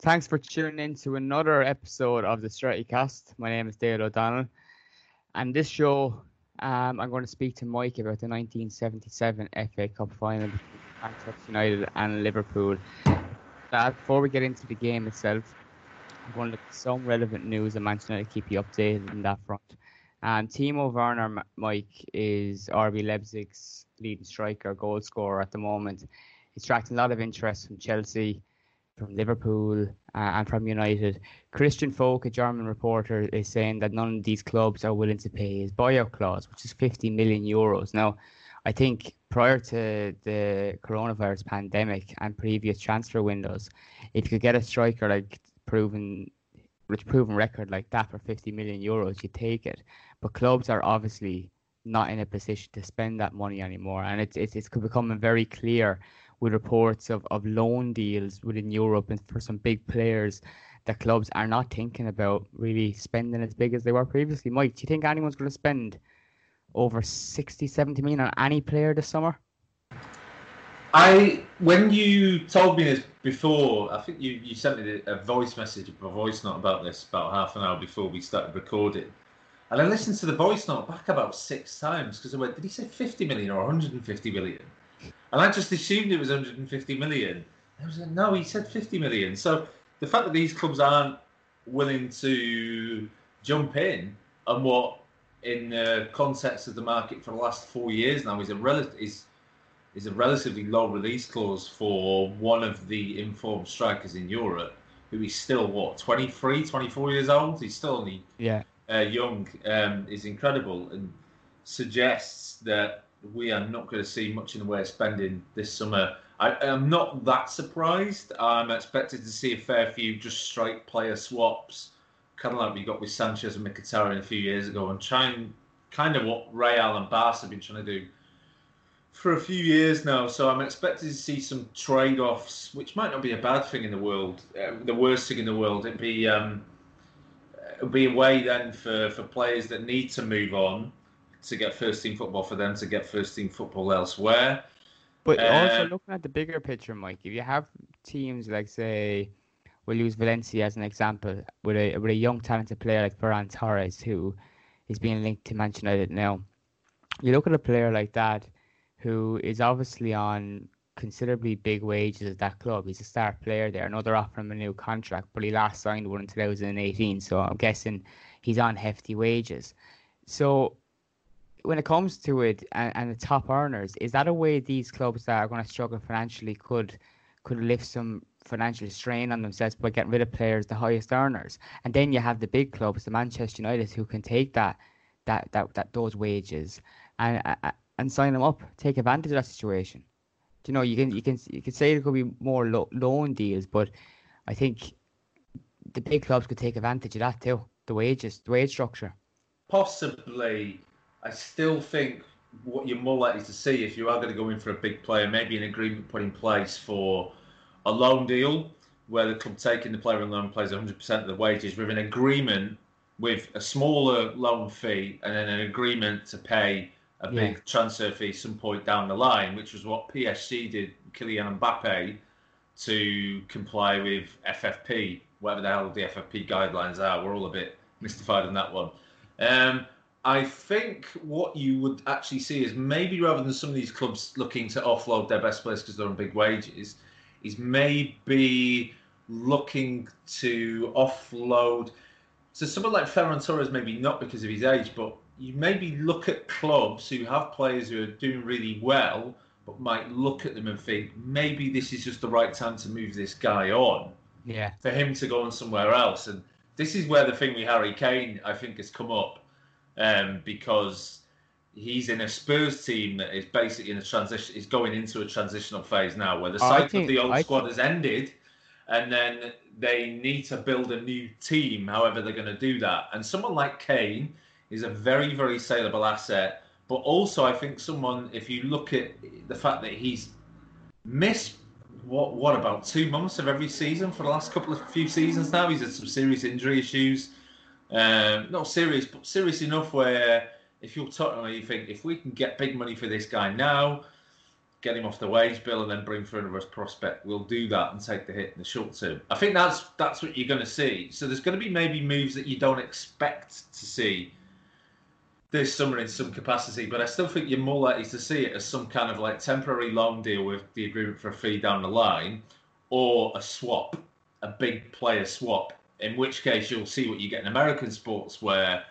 Thanks for tuning in to another episode of the Strettycast. My name is Dale O'Donnell, and this show, um, I'm going to speak to Mike about the 1977 FA Cup final between Manchester United and Liverpool. Uh, before we get into the game itself, I'm going to look at some relevant news and Manchester United to keep you updated on that front. Um, Timo Werner, Mike, is RB Leipzig's leading striker, goal scorer at the moment. He's attracting a lot of interest from Chelsea from Liverpool uh, and from United. Christian Falk, a German reporter, is saying that none of these clubs are willing to pay his buyout clause, which is 50 million euros. Now, I think prior to the coronavirus pandemic and previous transfer windows, if you could get a striker like proven, with proven record like that for 50 million euros, you take it. But clubs are obviously not in a position to spend that money anymore, and it's it's, it's becoming very clear with reports of, of loan deals within Europe and for some big players that clubs are not thinking about really spending as big as they were previously. Mike, do you think anyone's going to spend over 60, 70 million on any player this summer? I when you told me this before, I think you, you sent me a voice message, a voice note about this about half an hour before we started recording. And I listened to the voice note back about six times because I went, did he say 50 million or 150 million? And I just assumed it was 150 million. I was like, no, he said 50 million. So the fact that these clubs aren't willing to jump in and what, in the context of the market for the last four years now, is a rel- is is a relatively low release clause for one of the informed strikers in Europe, who is still what 23, 24 years old. He's still only yeah uh, young. Um, is incredible and suggests that we are not going to see much in the way of spending this summer. I, am not that surprised. I'm expected to see a fair few just straight player swaps, kind of like we got with Sanchez and Mkhitaryan a few years ago, and trying kind of what Real and Barca have been trying to do for a few years now. So I'm expected to see some trade-offs, which might not be a bad thing in the world. Uh, the worst thing in the world. It'd be um, it'd be a way then for, for players that need to move on to get first team football for them to get first team football elsewhere. But also um, looking at the bigger picture, Mike, if you have teams like say we'll use Valencia as an example with a with a young talented player like Ferran Torres who is being linked to Manchester United now. You look at a player like that who is obviously on considerably big wages at that club. He's a star player there. Another offer him a new contract, but he last signed one in 2018, so I'm guessing he's on hefty wages. So when it comes to it and, and, the top earners, is that a way these clubs that are going to struggle financially could could lift some financial strain on themselves by getting rid of players, the highest earners, and then you have the big clubs, the Manchester United, who can take that that that, that those wages and and sign them up, take advantage of that situation. Do You know, you can you can you can say there could be more lo- loan deals, but I think the big clubs could take advantage of that too. The wages, the wage structure. Possibly, I still think what you're more likely to see if you are going to go in for a big player, maybe an agreement put in place for a loan deal where the club taking the player and loan plays 100% of the wages with an agreement with a smaller loan fee and then an agreement to pay a big yeah. transfer fee some point down the line, which was what PSG did, Kylian Mbappe, to comply with FFP, whatever the hell the FFP guidelines are. We're all a bit mystified on that one. Um, I think what you would actually see is maybe rather than some of these clubs looking to offload their best players because they're on big wages, is maybe looking to offload. So someone like Ferran Torres, maybe not because of his age, but you maybe look at clubs who have players who are doing really well, but might look at them and think maybe this is just the right time to move this guy on. Yeah. For him to go on somewhere else, and this is where the thing with Harry Kane, I think, has come up um, because he's in a Spurs team that is basically in a transition, is going into a transitional phase now, where the cycle think- of the old I squad think- has ended, and then they need to build a new team. However, they're going to do that. And someone like Kane is a very, very saleable asset. But also, I think someone, if you look at the fact that he's missed what what about two months of every season for the last couple of few seasons now, he's had some serious injury issues. Um, not serious, but serious enough where if you're Tottenham, you think if we can get big money for this guy now, get him off the wage bill, and then bring for another prospect, we'll do that and take the hit in the short term. I think that's that's what you're going to see. So there's going to be maybe moves that you don't expect to see this summer in some capacity, but I still think you're more likely to see it as some kind of like temporary loan deal with the agreement for a fee down the line, or a swap, a big player swap. In which case, you'll see what you get in American sports, where,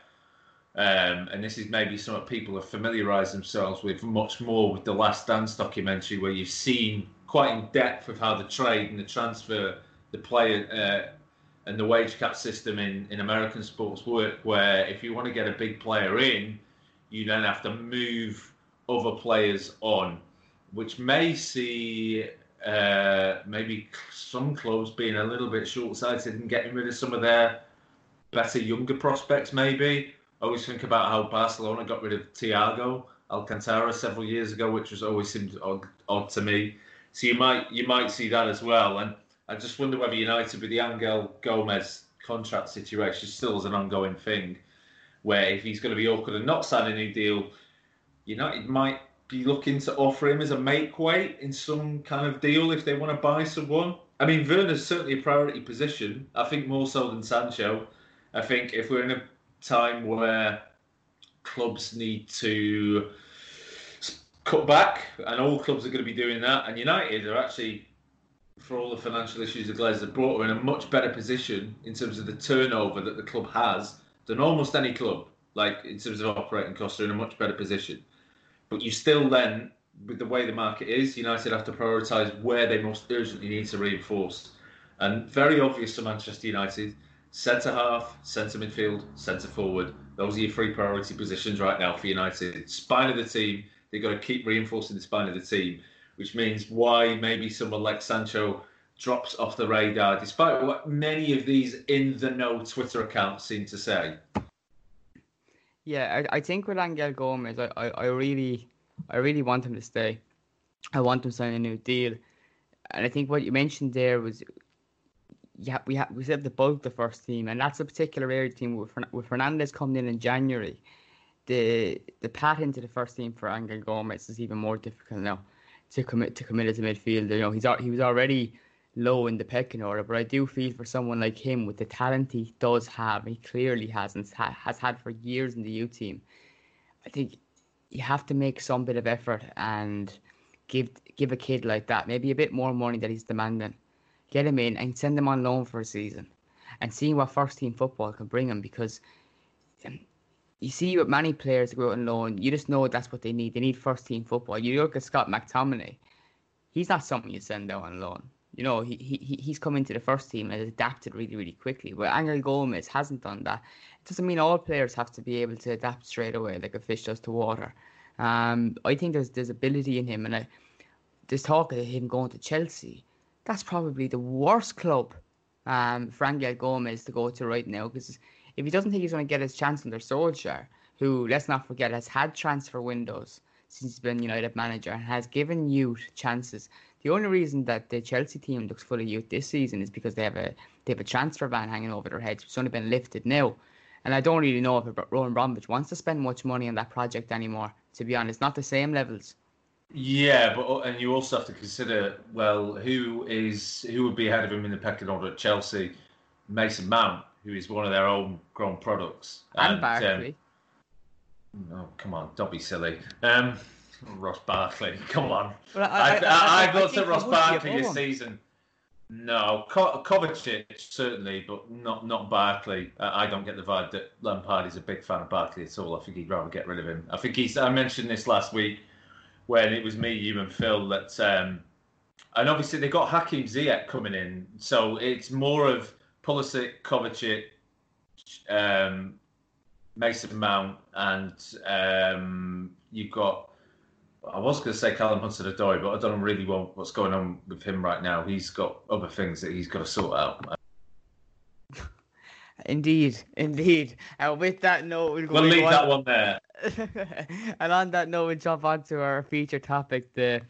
um, and this is maybe something people have familiarised themselves with much more with the Last Dance documentary, where you've seen quite in depth of how the trade and the transfer, the player. Uh, and the wage cap system in, in American sports work, where if you want to get a big player in, you then have to move other players on, which may see uh, maybe some clubs being a little bit short-sighted and getting rid of some of their better younger prospects. Maybe I always think about how Barcelona got rid of Thiago Alcantara several years ago, which was always seemed odd, odd to me. So you might you might see that as well, and I just wonder whether United with the Angel Gomes contract situation still is an ongoing thing, where if he's going to be awkward and not sign a new deal, United might be looking to offer him as a make weight in some kind of deal if they want to buy someone. I mean, Werner's certainly a priority position. I think more so than Sancho. I think if we're in a time where clubs need to cut back, and all clubs are going to be doing that, and United are actually for all the financial issues the Glazers have brought, are in a much better position in terms of the turnover that the club has than almost any club. Like in terms of operating costs, are in a much better position. But you still then, with the way the market is, United have to prioritise where they most urgently need to reinforce. And very obvious to Manchester United, centre half, centre midfield, centre forward. Those are your three priority positions right now for United. Spine of the team, they've got to keep reinforcing the spine of the team which means why maybe someone like Sancho drops off the radar, despite what many of these in the know Twitter accounts seem to say. Yeah, I, I think with Angel Gomes, I, I, I really I really want him to stay. I want him to sign a new deal. And I think what you mentioned there was yeah, we have we said the bulk the first team, and that's a particular area team with with Fernandes coming in in January. The the path into the first team for Angel Gomes is even more difficult now to commit to commit as a midfielder. You know, he's he was already low in the pecking order, but I do feel for someone like him with the talent he does have, he clearly has and has had for years in the U team. I think you have to make some bit of effort and give give a kid like that maybe a bit more money that he's demanding. Get him in and send him on loan for a season, and see what first team football can bring him because. Um, you see with many players go out on loan, you just know that's what they need. They need first team football. You look at Scott McTominay, he's not something you send out on loan. You know, he, he he's come into the first team and adapted really, really quickly. But Angel Gomes hasn't done that. It doesn't mean all players have to be able to adapt straight away like a fish does to water. Um, I think there's there's ability in him, and I, there's talk of him going to Chelsea. That's probably the worst club um, for Angel Gomes to go to right now because if he doesn't think he's going to get his chance under Solskjaer, who, let's not forget, has had transfer windows since he's been United manager and has given youth chances. The only reason that the Chelsea team looks full of youth this season is because they have a they have a transfer ban hanging over their heads, which has only been lifted now. And I don't really know if Roman Abramovich wants to spend much money on that project anymore. To be honest, not the same levels. Yeah, but and you also have to consider well who is who would be ahead of him in the pecking order at Chelsea. Mason Mount, who is one of their own grown products, and, and Barkley. Um, oh come on, don't be silly. Um, Ross Barkley, come on. Well, I, I, I, I, looked at Ross Barkley this season. No, Ko- Kovacic certainly, but not not Barkley. I don't get the vibe that Lampard is a big fan of Barkley at all. I think he'd rather get rid of him. I think he's. I mentioned this last week when it was me, you, and Phil that, um, and obviously they got Hakim Ziyech coming in, so it's more of Pulisic, Kovacic, um, Mason Mount, and um, you've got. I was going to say Callum Hudson-Odoi, but I don't really want what's going on with him right now. He's got other things that he's got to sort out. Indeed, indeed. And with that note, we'll, we'll leave on... that one there. and on that note, we'll jump on to our feature topic, the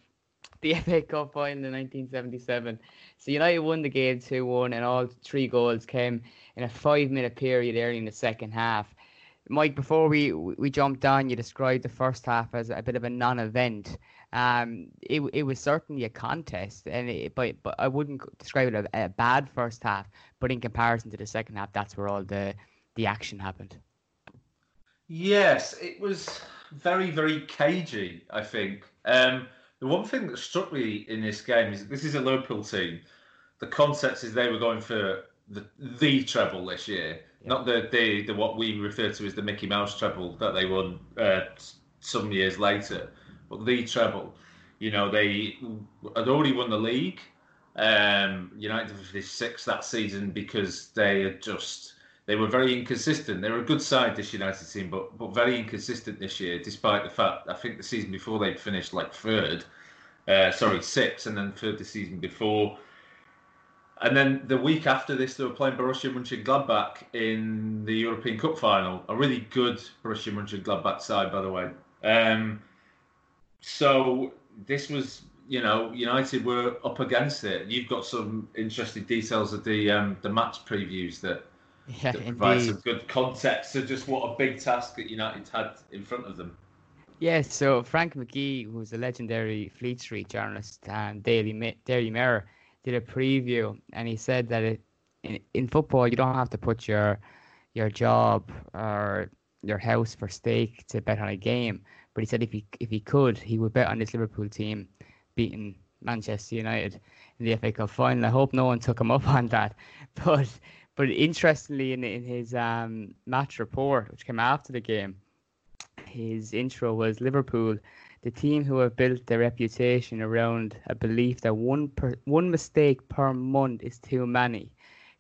the FA Cup final in 1977. So United won the game 2-1, and all three goals came in a five-minute period early in the second half. Mike, before we we jumped on, you described the first half as a bit of a non-event. Um, it it was certainly a contest, and it, but but I wouldn't describe it as a, a bad first half. But in comparison to the second half, that's where all the the action happened. Yes, it was very very cagey. I think. Um, the one thing that struck me in this game is this is a Liverpool team. The concept is they were going for the the treble this year, yeah. not the, the the what we refer to as the Mickey Mouse treble that they won uh, some years later, but the treble. You know, they had already won the league. Um, United finished sixth that season because they had just they were very inconsistent. They were a good side this United team, but but very inconsistent this year, despite the fact I think the season before they'd finished like third, uh, sorry sixth, and then third the season before. And then the week after this, they were playing Borussia Mönchengladbach in the European Cup final. A really good Borussia Mönchengladbach side, by the way. Um, so this was, you know, United were up against it. You've got some interesting details of the um, the match previews that, yeah, that provide some good context to just what a big task that United had in front of them. Yes, yeah, so Frank McGhee, who's a legendary Fleet Street journalist and Daily Daily Mirror did a preview, and he said that it, in, in football you don't have to put your your job or your house for stake to bet on a game. But he said if he if he could, he would bet on this Liverpool team beating Manchester United in the FA Cup final. I hope no one took him up on that. But but interestingly, in in his um, match report, which came after the game, his intro was Liverpool the team who have built their reputation around a belief that one per, one mistake per month is too many,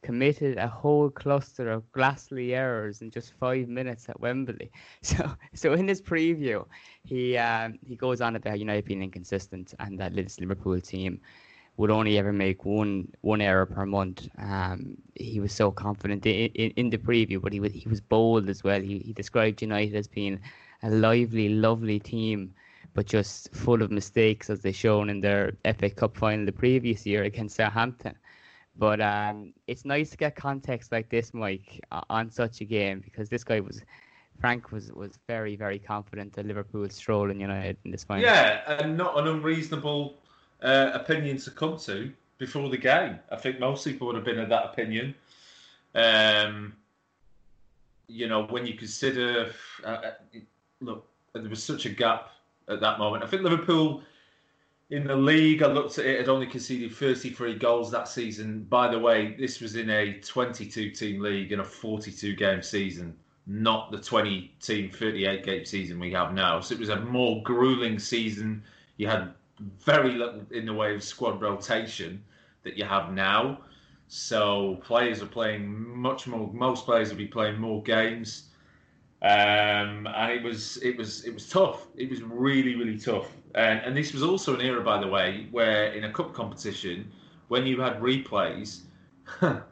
committed a whole cluster of ghastly errors in just five minutes at Wembley. So, so in his preview, he um, he goes on about United being inconsistent and that this Liverpool team would only ever make one one error per month. Um, he was so confident in, in, in, the preview, but he was he was bold as well. He he described United as being a lively, lovely team but just full of mistakes as they shown in their FA Cup final the previous year against Southampton. But um, it's nice to get context like this, Mike, on such a game because this guy was, Frank was was very very confident that Liverpool strolling United in this final. Yeah, and not an unreasonable uh, opinion to come to before the game. I think most people would have been of that opinion. Um, you know, when you consider, uh, uh look, there was such a gap at that moment. I think Liverpool in the league, I looked at it, had only conceded 33 goals that season. By the way, this was in a 22 team league in a 42 game season, not the 20 team, 38 game season we have now. So it was a more grueling season. You had very little in the way of squad rotation that you have now. So players are playing much more, most players will be playing more games. Um, and it was it was it was tough. It was really really tough. And, and this was also an era, by the way, where in a cup competition, when you had replays,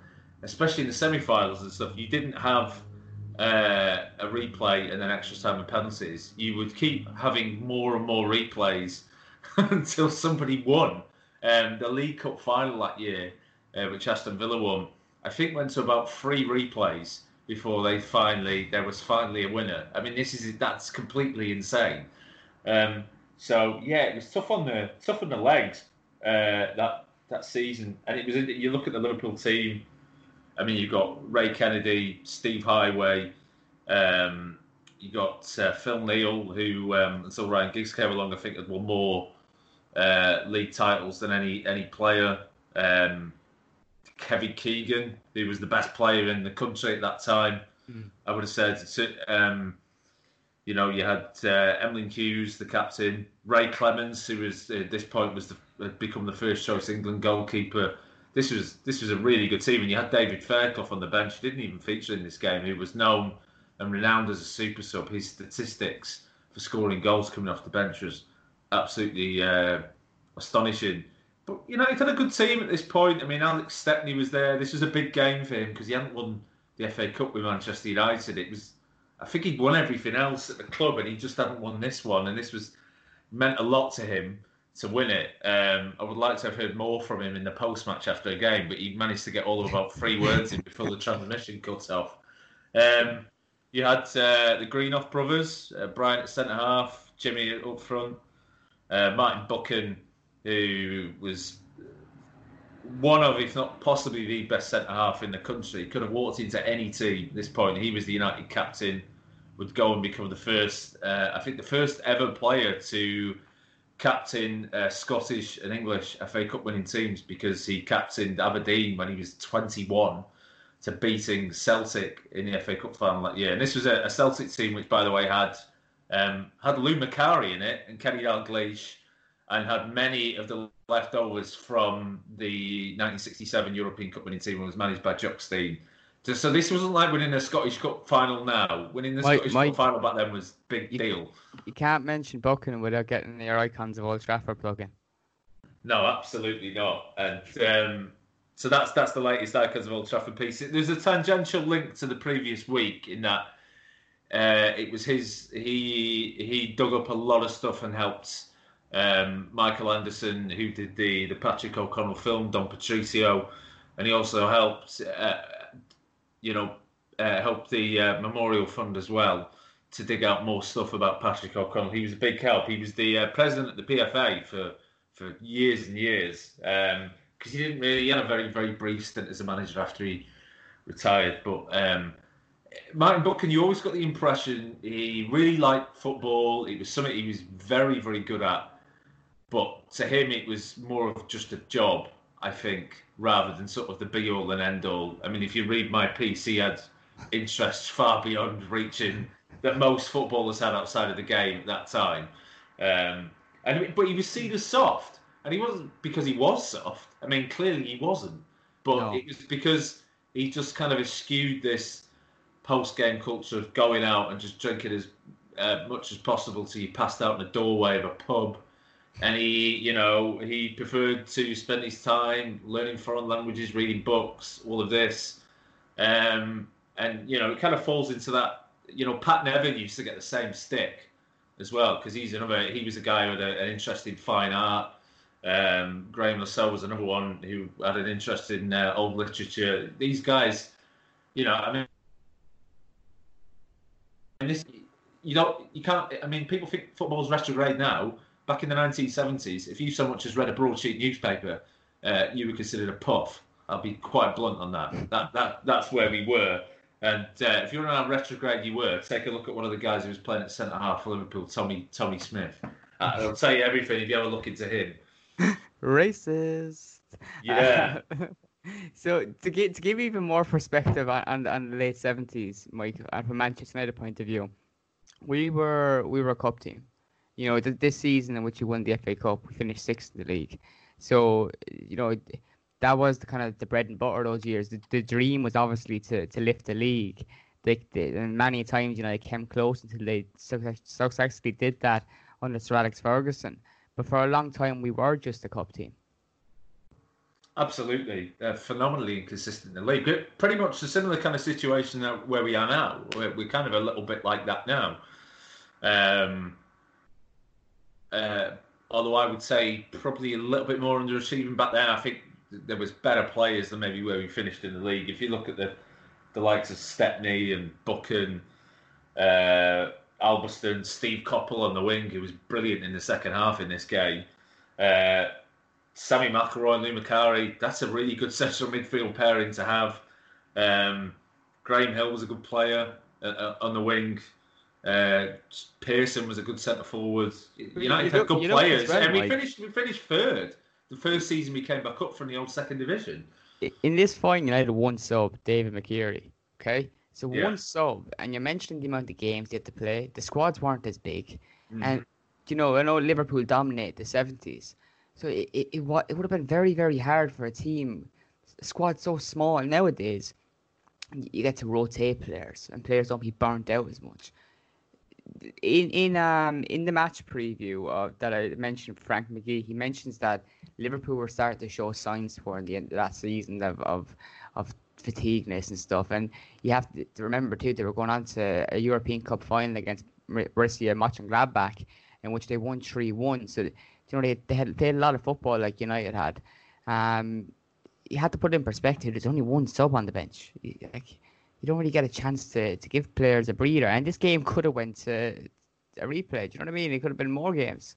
especially in the semi-finals and stuff, you didn't have uh, a replay and then extra time and penalties. You would keep having more and more replays until somebody won. Um, the League Cup final that year, uh, which Aston Villa won, I think went to about three replays before they finally there was finally a winner. I mean, this is that's completely insane. Um, so yeah, it was tough on the tough on the legs uh, that that season, and it was. You look at the Liverpool team. I mean, you've got Ray Kennedy, Steve Heighway, Um, you got uh, Phil Neal, who um, until Ryan Giggs came along, I think had won more uh, league titles than any any player. Um, Kevin Keegan, who was the best player in the country at that time. Mm. I would have said, um, you know, you had uh, Emlyn Hughes, the captain, Ray Clemence, who was at this point was the, had become the first choice England goalkeeper. This was this was a really good team, and you had David Fairclough on the bench. He didn't even feature in this game. He was known and renowned as a super sub. His statistics for scoring goals coming off the bench was absolutely uh, astonishing. But you know, he's had a good team at this point. I mean, Alex Stepney was there. This was a big game for him because he hadn't won the FA Cup with Manchester United. It was, I think he'd won everything else at the club, and he just hadn't won this one. And this was meant a lot to him to win it. Um, I would like to have heard more from him in the post match after a game, but he managed to get all of about three words in before the transmission cut off. Um, you had uh, the Greenhoff brothers, uh, Brian at centre half, Jimmy up front, uh, Martin Buchan, who was one of, if not possibly the best centre half in the country. Could have walked into any team at this point. He was the United captain, would go and become the first, uh, I think, the first ever player to captain uh, Scottish and English FA Cup winning teams because he captained Aberdeen when he was 21 to beating Celtic in the FA Cup final that year. And this was a, a Celtic team which, by the way, had um, had Lou Macari in it and Kenny Dalglish and had many of the leftovers from the 1967 European Cup winning team and was managed by Jock Stein. So this wasn't like winning a Scottish Cup final now. Winning the Mike, Scottish Mike, Cup final back then was big you, deal. You can't mention Buchan without getting your icons of Old Trafford plug-in. No, absolutely not. And um, so that's that's the latest icons of Old Trafford piece. There's a tangential link to the previous week in that uh, it was his. He he dug up a lot of stuff and helped um, Michael Anderson, who did the the Patrick O'Connell film, Don Patricio, and he also helped. Uh, you know, uh, the uh, Memorial Fund as well to dig out more stuff about Patrick O'Connell. He was a big help. He was the uh, president of the PFA for for years and years because um, he didn't really. He had a very very brief stint as a manager after he retired. But um, Martin Buchan, you always got the impression he really liked football. It was something he was very very good at. But to him, it was more of just a job. I think, rather than sort of the be all and end all. I mean, if you read my piece, he had interests far beyond reaching that most footballers had outside of the game at that time. Um, and but he was seen as soft, and he wasn't because he was soft. I mean, clearly he wasn't, but no. it was because he just kind of eschewed this post-game culture of going out and just drinking as uh, much as possible till you passed out in the doorway of a pub and he, you know, he preferred to spend his time learning foreign languages, reading books, all of this, um, and you know, it kind of falls into that. You know, Pat Nevin used to get the same stick as well because he's another. He was a guy with a, an interest in fine art. Um, Le Saux was another one who had an interest in uh, old literature. These guys, you know, I mean, this, you don't, you can't. I mean, people think football's retrograde now back in the 1970s, if you so much as read a broadsheet newspaper, uh, you were considered a puff. I'll be quite blunt on that. That that that's where we were. And uh, if you're on a retrograde, you were. Take a look at one of the guys who was playing at centre half for Liverpool, Tommy Tommy Smith. Uh, I'll tell you everything if you have a look into him. Racist. Yeah. so to get to give even more perspective on, on, on the late seventies, Mike, and from Manchester United point of view, we were we were a cup team. You know, th- this season in which you won the FA Cup, we finished sixth in the league. So, you know, that was the kind of the bread and butter those years. The, the dream was obviously to, to lift the league. They, they, and many times, you know, they came close until they successfully did that under Sir Alex Ferguson. But for a long time, we were just a cup team. Absolutely, uh, phenomenally inconsistent in the league. Pretty much a similar kind of situation where we are now. We're, we're kind of a little bit like that now. Um, uh, although I would say probably a little bit more underachieving back then. I think there was better players than maybe where we finished in the league. If you look at the the likes of Stepney and Buchan, uh, Albiston, Steve Coppell on the wing, who was brilliant in the second half in this game. Uh, Sammy McIlroy and Lou Macari, that's a really good central midfield pairing to have. Um, Graham Hill was a good player uh, uh on the wing. Uh, Pearson was a good centre forward. United had good players, and we finished we finished third. The first season we came back up from the old second division. In this final, United one sub, David McCreery. Okay, so yeah. one sub, and you're mentioning the amount of games they had to play. The squads weren't as big, mm-hmm. and you know I know Liverpool dominated the seventies, so it it, it, it would have been very very hard for a team, a squad so small nowadays you get to rotate players, and players don't be burnt out as much. In in um in the match preview uh, that I mentioned, Frank McGhee, he mentions that Liverpool were starting to show signs for in the end of that season of of, of fatigueness and stuff. And you have to remember too, they were going on to a European Cup final against Borussia Mönchengladbach, in which they won three one. So you know they they had they had a lot of football like United had. Um, you had to put it in perspective. There's only one sub on the bench. Like you don't really get a chance to, to give players a breather. And this game could have went to a replay. Do you know what I mean? It could have been more games.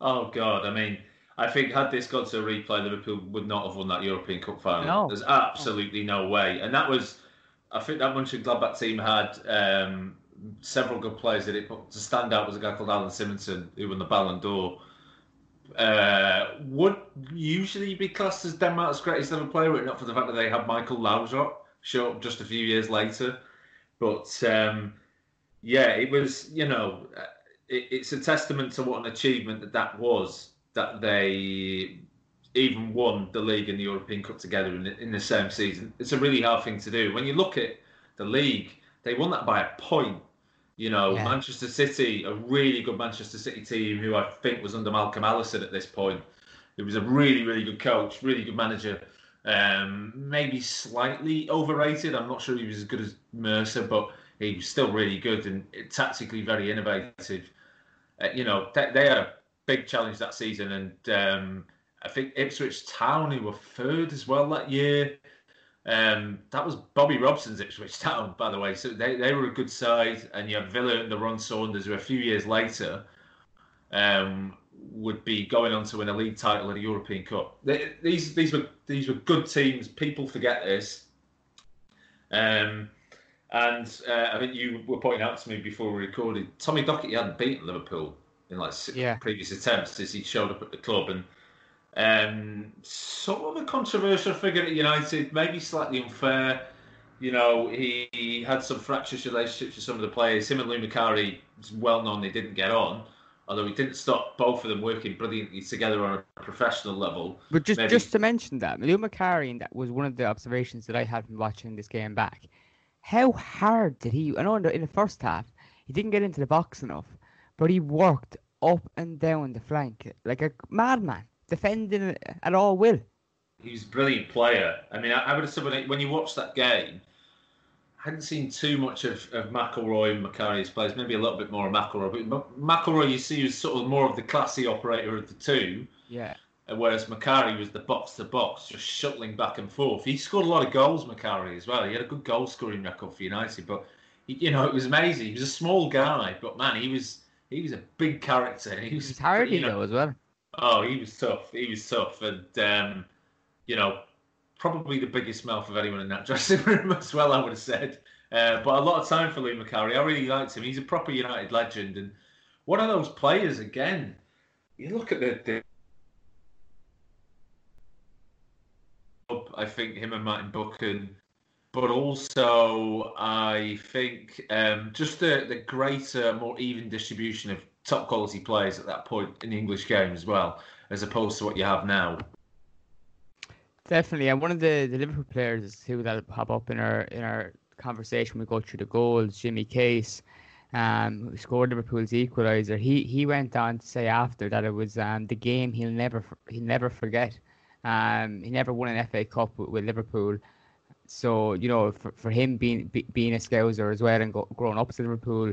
Oh God! I mean, I think had this gone to a replay, Liverpool would not have won that European Cup final. No. There's absolutely no way. And that was, I think that Mönchengladbach team had um, several good players in it, but to stand out was a guy called Allan Simonsen who won the Ballon d'Or uh, would usually be classed as Denmark's greatest ever player, it not for the fact that they had Michael Laudrup show up just a few years later. But um, yeah, it was, you know, it, it's a testament to what an achievement that that was, that they even won the league and the European Cup together in the, in the same season. It's a really hard thing to do. When you look at the league, they won that by a point. You know, yeah. Manchester City, a really good Manchester City team who I think was under Malcolm Allison at this point. He was a really, really good coach, really good manager. Um, maybe slightly overrated. I'm not sure he was as good as Mercer, but he was still really good and tactically very innovative. Uh, you know, they, they, had a big challenge that season, and um, I think Ipswich Town, who were third as well that year, um, that was Bobby Robson's Ipswich Town, by the way. So they, they were a good side. And you have Villa and the Ron Saunders, who a few years later um, would be going on to win a league title at a European Cup. They, these these were these were good teams. People forget this. Um, and uh, I think you were pointing out to me before we recorded, Tommy Docherty hadn't beaten Liverpool in like yeah. previous attempts as he showed up at the club, and um, sort of a controversial figure at United, maybe slightly unfair. You know, he, he, had some fractious relationships with some of the players. Him and Lou Macari, well known they didn't get on, although he didn't stop both of them working brilliantly together on a professional level. But just maybe... just to mention that, Lou Macari, that was one of the observations that I had from watching this game back. How hard did he? I know in the, in the first half he didn't get into the box enough, but he worked up and down the flank like a madman defending at all will. He was a brilliant player. I mean, I, I would have said when, when you watch that game, hadn't seen too much of, of McIlroy and Macari's plays, maybe a little bit more of McIlroy. But McIlroy, you see, was sort of more of the classy operator of the two. Yeah. Whereas Macari was the box to box, just shuttling back and forth. He scored a lot of goals, Macari, as well. He had a good goal scoring record for United. But, he, you know, it was amazing. He was a small guy, but man, he was he was a big character. He was, was hardy, you know, though, as well. Oh, he was tough. He was tough, and um, you know, probably the biggest mouth of anyone in that dressing room as well. I would have said. Uh, but a lot of time for Lee Macari. I really liked him. He's a proper United legend, and one of those players again. You look at the, the I think him and Martin Buchan, but also I think um, just the, the greater, more even distribution of top quality players at that point in the English game as well, as opposed to what you have now. Definitely, and one of the, the Liverpool players who that'll pop up in our in our conversation we go through the goals, Jimmy Case, um, who scored Liverpool's equaliser. He he went on to say after that it was um, the game he'll never he'll never forget. Um, he never won an FA Cup with, with Liverpool, so you know for, for him being be, being a Scouser as well and go, growing up as a Liverpool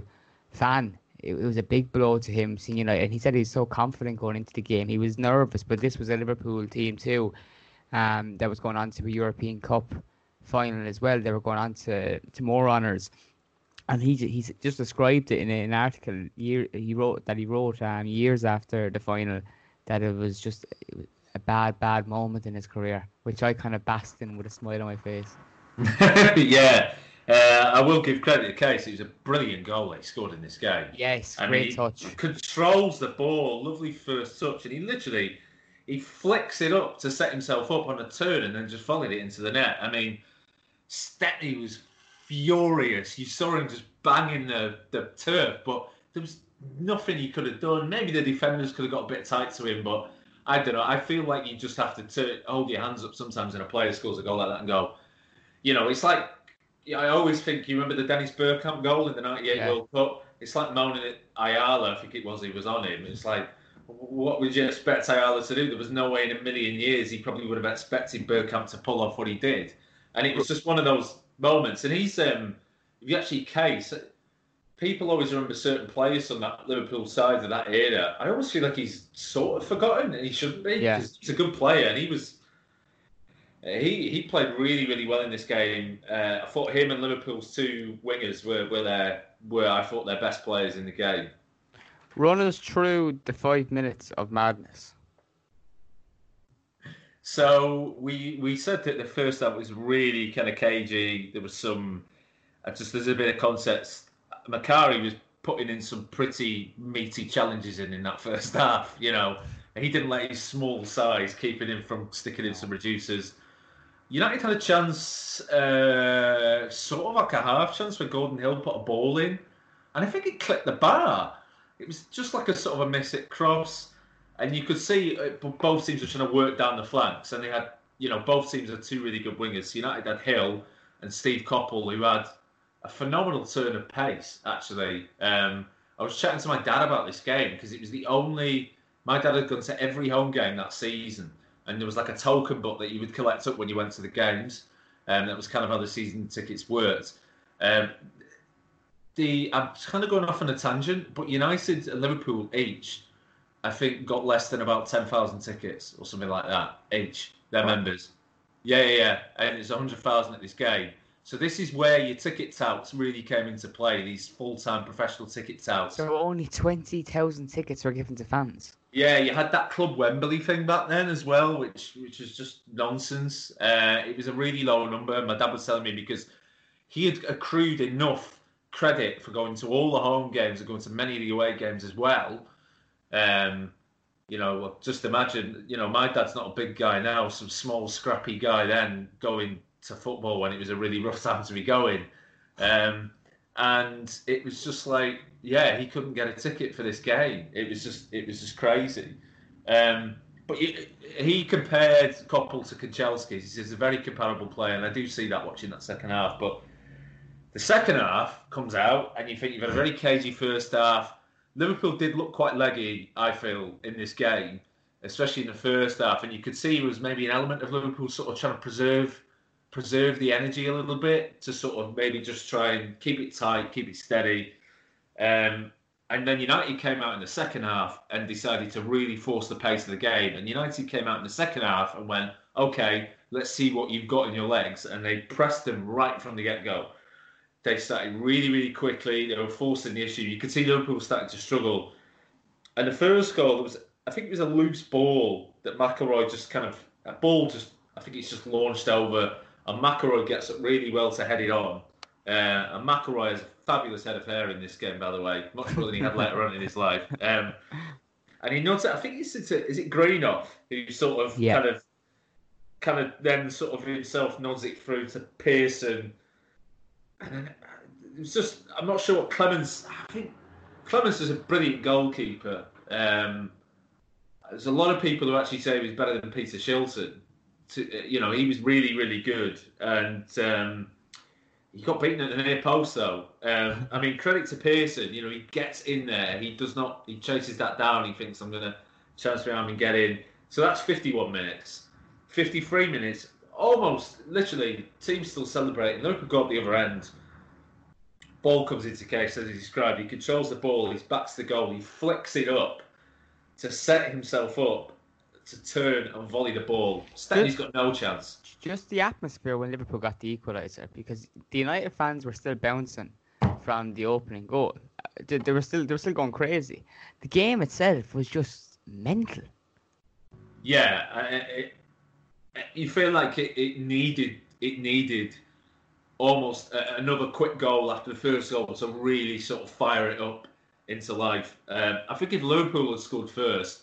fan, it, it, was a big blow to him seeing United. And he said he's so confident going into the game. He was nervous, but this was a Liverpool team too um, that was going on to a European Cup final as well. They were going on to, to more honours. And he he just described it in an article year he wrote that he wrote um, years after the final that it was just a bad bad moment in his career, which I kind of basked in with a smile on my face. yeah, uh, I will give credit to Case. It was a brilliant goal he scored in this game. Yes, I great mean, touch. Controls the ball, lovely first touch, and he literally he flicks it up to set himself up on a turn and then just volleyed it into the net. I mean, Stepney was furious. You saw him just banging the, the turf, but there was nothing he could have done. Maybe the defenders could have got a bit tight to him, but I don't know. I feel like you just have to hold your hands up sometimes in a player scores a goal like that and go, you know, it's like I always think you remember the Dennis Bergkamp goal in the '98 Yeah. World Cup. It's like moaning at Ayala. I think it was he was on him. It's like, what would you expect Ayala to do? There was no way in a million years he probably would have expected Bergkamp to pull off what he did, and it was just one of those moments. And he's um, if you actually case, people always remember certain players on that Liverpool side of that era. I always feel like he's sort of forgotten, and he shouldn't be. Yeah. he's a good player, and he was. He he played really really well in this game. Uh, I thought him and Liverpool's two wingers were were their were I thought their best players in the game. Run us through the five minutes of madness. So we we said that the first half was really kind of cagey. There was some uh, just there's a bit of concepts. Macari was putting in some pretty meaty challenges in in that first half, you know, he didn't let his small size keeping him from sticking in some reducers. United had a chance, uh, sort of like a half chance where Gordon Hill put a ball in, and I think it clipped the bar. It was just like a sort of a miss it cross, and you could see uh, b- both teams were trying to work down the flanks, and they had, you know, both teams had two really good wingers. United had Hill and Steve Coppell, who had a phenomenal turn of pace. Actually, um, I was chatting to my dad about this game because it was the only. My dad had gone to every home game that season, and there was like a token book that you would collect up when you went to the games. Um, that was kind of how the season tickets worked. Um, the I'm kind of going off on a tangent, but United and Liverpool each, I think, got less than about ten thousand tickets or something like that each. Their Wow. members. Yeah, yeah, yeah, and it's hundred thousand at this game. So this is where your ticket touts really came into play. These full-time professional ticket touts. So only twenty thousand tickets were given to fans. Yeah, you had that Club Wembley thing back then as well, which which was just nonsense. Uh, it was a really low number. My dad was telling me because he had accrued enough credit for going to all the home games and going to many of the away games as well. Um, you know, just imagine, you know, my dad's not a big guy now, some small, scrappy guy then going to football when it was a really rough time to be going. Um, and it was just like, yeah, he couldn't get a ticket for this game. It was just, it was just crazy. Um, but he, he compared Coppell to Kanchelskis. He says he's a very comparable player, and I do see that watching that second half. But the second half comes out, and you think you've had a very cagey first half. Liverpool did look quite leggy, I feel, in this game, especially in the first half. And you could see it was maybe an element of Liverpool sort of trying to preserve preserve the energy a little bit to sort of maybe just try and keep it tight, keep it steady. Um, and then United came out in the second half and decided to really force the pace of the game. And United came out in the second half and went, okay, let's see what you've got in your legs. And they pressed them right from the get go. They started really, really quickly. They were forcing the issue. You could see Liverpool starting to struggle. And the first goal, there was, I think it was a loose ball that McIlroy just kind of, a ball just, I think it's just launched over. And McIlroy gets up really well to head it on. Uh, and McIlroy has a fabulous head of hair in this game, by the way, much more than he had later on in his life. Um, and he nods it. I think it's, it's a, is it Greenhoff who sort of Yeah. kind of kind of then sort of himself nods it through to Pearson. And it was just I'm not sure what Clemence. I think Clemence is a brilliant goalkeeper. Um, there's a lot of people who actually say he was better than Peter Shilton. To, uh, you know, he was really, really good, and um, he got beaten at the near post though. Um, I mean, credit to Pearson. You know, he gets in there. He does not. He chases that down. He thinks I'm going to chance my arm and get in. So that's 51 minutes. 53 minutes. Almost, literally, team's still celebrating. Liverpool go up the other end. Ball comes into Case as he described. He controls the ball. He backs the goal. He flicks it up to set himself up to turn and volley the ball. Stepney's got no chance. Just the atmosphere when Liverpool got the equaliser, because the United fans were still bouncing from the opening goal. They, they were still they were still going crazy. The game itself was just mental. Yeah, it, you feel like it, it needed it needed almost a, another quick goal after the first goal to really sort of fire it up into life. Um, I think if Liverpool had scored first,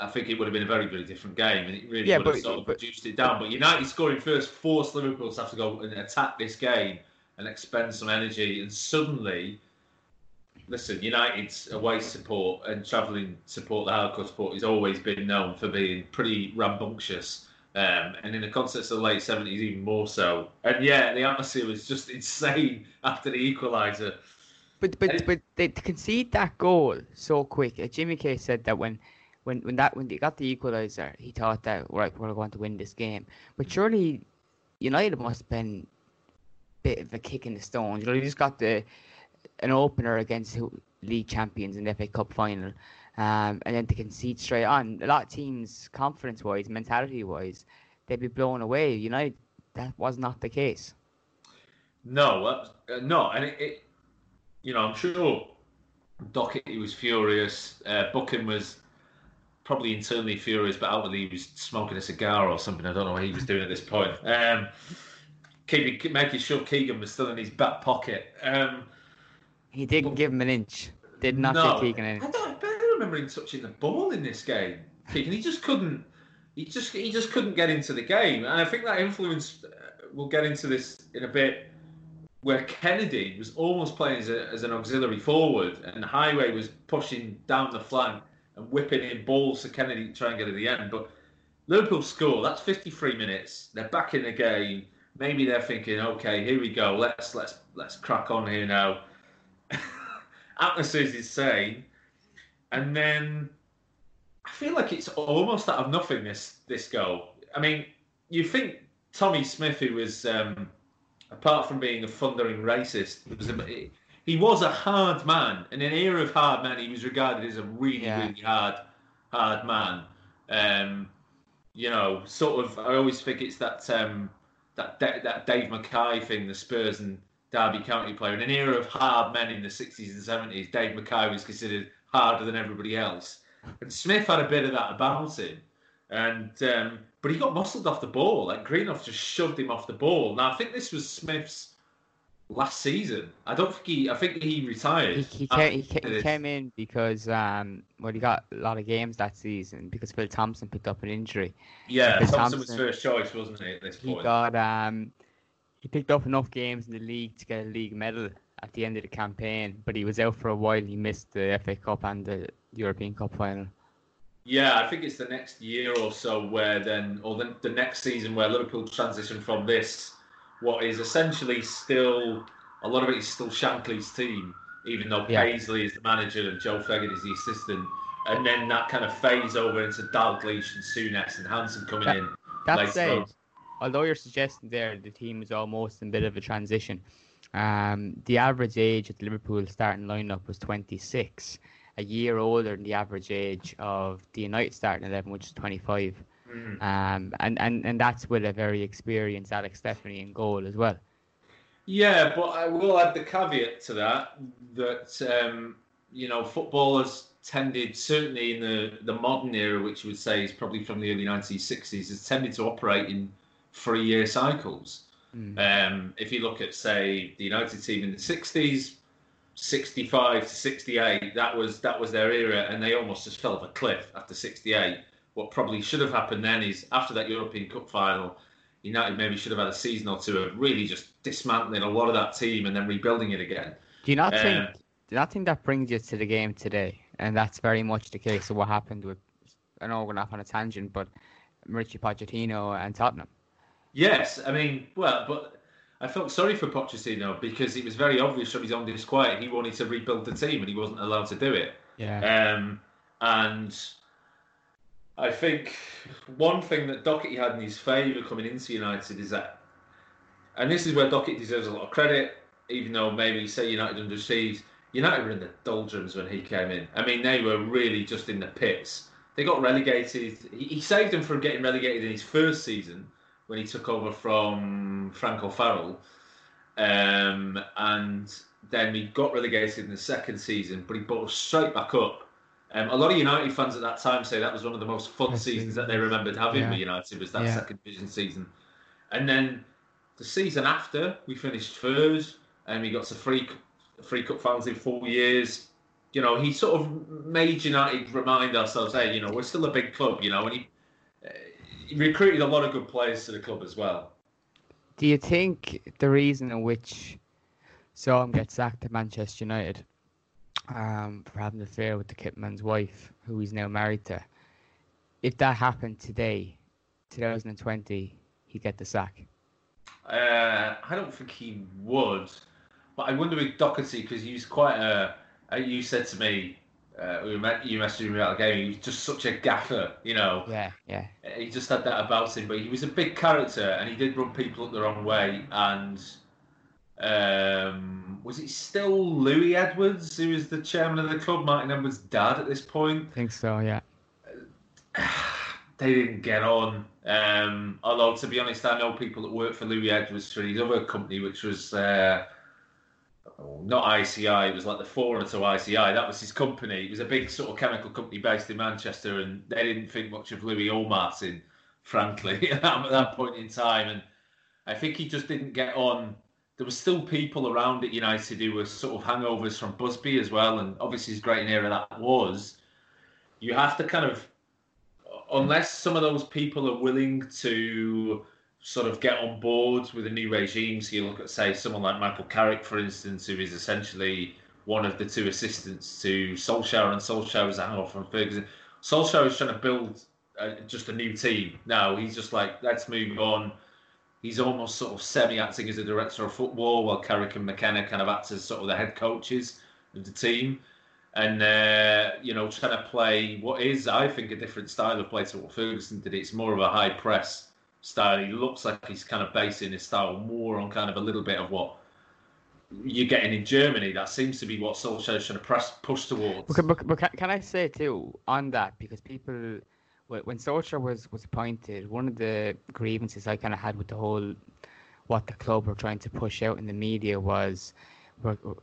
I think it would have been a very very different game, and it really Yeah, would have sort of but- reduced it down. But United scoring first forced Liverpool to have to go and attack this game and expend some energy, and suddenly. Listen, United's away support and travelling support, the hardcore support, has always been known for being pretty rambunctious. Um, and in the context of the late 70s, even more so. And yeah, the atmosphere was just insane after the equaliser. But but but they concede that goal so quick. Uh, Jimmy Case said that when when when that when they got the equaliser, he thought that right we're going to win this game. But surely United must have been a bit of a kick in the stones. You know, they just got the an opener against league champions in the FA Cup final, um, and then to concede straight on. A lot of teams, confidence wise, mentality wise, they'd be blown away. United, that was not the case. No, uh, no, and it, it, you know, I'm sure Docherty was furious. Uh, Buchan was probably internally furious, but outwardly he was smoking a cigar or something. I don't know what he was doing at this point. Um, keeping, making sure Keegan was still in his back pocket. Um, he didn't give him an inch. Did not no, Keegan an inch. Remember him touching the ball in this game. and he just couldn't. He just he just couldn't get into the game, and I think that influence. Uh, we'll get into this in a bit. Where Kennedy was almost playing as, a, as an auxiliary forward, and Heighway was pushing down the flank and whipping in balls to Kennedy to try and get to the end. But Liverpool score. That's 53 minutes. They're back in the game. Maybe they're thinking, okay, here we go. Let's let's let's crack on here now. atmosphere is insane, and then I feel like it's almost out of nothing. This this goal. I mean, you think Tommy Smith, who was um, apart from being a thundering racist, was a, he was a hard man. In an era of hard men, he was regarded as a really yeah. really hard hard man. Um, you know, sort of. I always think it's that um, that that Dave Mackay thing, the Spurs and Derby County player. In an era of hard men in the 60s and 70s, Dave Mackay was considered harder than everybody else. And Smith had a bit of that about him. And um, but he got muscled off the ball. Like Greenhoff just shoved him off the ball. Now I think this was Smith's last season. I don't think he. I think he retired. He, he, came, he, he came in because um, well, he got a lot of games that season because Phil Thompson picked up an injury. Yeah, Thompson, Thompson, was first choice, wasn't he? At this he point, he got um, he picked up enough games in the league to get a league medal at the end of the campaign, but he was out for a while. He missed the FA Cup and the European Cup final. Yeah, I think it's the next year or so where then, or the, the next season where Liverpool transition from this, what is essentially still, a lot of it is still Shankly's team, even though yeah. Paisley is the manager and Joe Fagan is the assistant. And then that kind of fades over into Dalglish and Souness and Hansen coming that, in. That's said, although you're suggesting there the team is almost in a bit of a transition, um, the average age at the Liverpool starting lineup was 26, a year older than the average age of the United starting 11, which is 25. Mm. Um, and, and, and that's with a very experienced Alex Stepney in goal as well. Yeah, but I will add the caveat to that that um, you know footballers tended certainly in the the modern era, which you would say is probably from the early 1960s, has tended to operate in three year cycles. Mm. Um, if you look at, say, the United team in the 60s, 65 to 68, that was that was their era, and they almost just fell off a cliff after 68. What probably should have happened then is after that European Cup final, United maybe should have had a season or two of really just dismantling a lot of that team and then rebuilding it again. Do you not um, think? Do you not think that brings you to the game today? And that's very much the case of what happened with. I know we're off on a tangent, but Mauricio Pochettino and Tottenham. Yes, I mean, well, but I felt sorry for Pochettino because it was very obvious from his own disquiet he wanted to rebuild the team and he wasn't allowed to do it. Yeah. Um, and I think one thing that Docherty had in his favour coming into United is that, and this is where Docherty deserves a lot of credit, even though maybe you say United under siege, United were in the doldrums when he came in. I mean, they were really just in the pits. They got relegated. He, he saved them from getting relegated in his first season when he took over from Frank O'Farrell. Um, and then we got relegated in the second season, but he brought us straight back up. Um, a lot of United fans at that time say that was one of the most fun seasons that they remembered having yeah. with United was that yeah. second division season. And then the season after, we finished third, and we got to three three cup finals in four years. You know, he sort of made United remind ourselves, hey, you know, we're still a big club, you know, and he recruited a lot of good players to the club as well. Do you think the reason in which Soham gets sacked at Manchester United um, for having an affair with the kitman's wife, who he's now married to, if that happened today, 2020, he'd get the sack? Uh, I don't think he would, but I wonder with Docherty because he's quite a. uh, You said to me, uh, we met, you messaged me about the game. He was just such a gaffer, you know. Yeah, yeah. He just had that about him, but he was a big character, and he did run people up the wrong way. And um, was it still Louis Edwards, who was the chairman of the club, Martin Edwards' dad at this point? I think so. Yeah. they didn't get on. Um, although, to be honest, I know people that work for Louis Edwards for his other company, which was uh, not ICI, it was like the forerunner to ICI. That was his company. It was a big sort of chemical company based in Manchester, and they didn't think much of Louis or Martin, frankly, at that point in time. And I think he just didn't get on. There were still people around at United who were sort of hangovers from Busby as well, and obviously as great era that was. You have to kind of unless some of those people are willing to sort of get on board with a new regime, so you look at, say, someone like Michael Carrick, for instance, who is essentially one of the two assistants to Solskjaer, and Solskjaer was a hangover from Ferguson. Solskjaer is trying to build uh, just a new team. Now he's just like, let's move on. He's almost sort of semi-acting as a director of football, while Carrick and McKenna kind of act as sort of the head coaches of the team and uh, you know trying to play what is I think a different style of play to what Ferguson did. It's more of a high press style. He looks like he's kind of basing his style more on kind of a little bit of what you're getting in Germany. That seems to be what Solskjaer's trying to press push towards. But, but, but can I say too on that because people when Solskjaer was was appointed, one of the grievances I kind of had with the whole what the club were trying to push out in the media was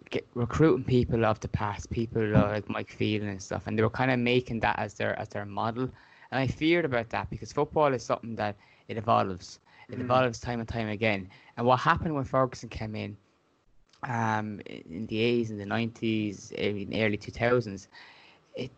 get, recruiting people of the past, people like Mike Phelan and stuff, and they were kind of making that as their as their model. And I feared about that because football is something that it evolves. It mm. evolves time and time again. And what happened when Ferguson came in, um, in the 80s, in the 90s, in the early 2000s, it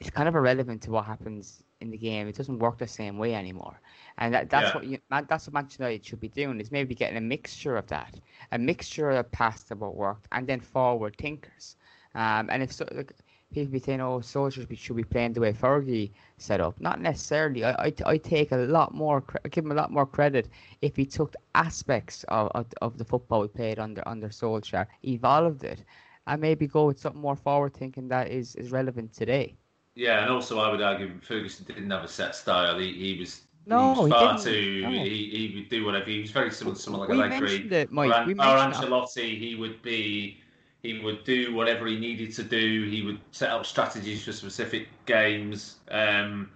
it's kind of irrelevant to what happens in the game. It doesn't work the same way anymore. And that, that's yeah. what you, that's what Manchester United should be doing is maybe getting a mixture of that, a mixture of past that what worked, and then forward thinkers. Um, and if so, like, people be saying, "Oh, Solskjaer should be playing the way Fergie set up," not necessarily. I, I, I take a lot more, I give him a lot more credit if he took aspects of, of, of the football we played under under Solskjaer, evolved it, and maybe go with something more forward thinking that is is relevant today. Yeah, and also I would argue Ferguson didn't have a set style. He, he was no, he was far he too. No. He, he would do whatever. He was very similar to someone like we Allegri. It, Mike. Or, we or Ancelotti, he would be. He would do whatever he needed to do. He would set up strategies for specific games, um,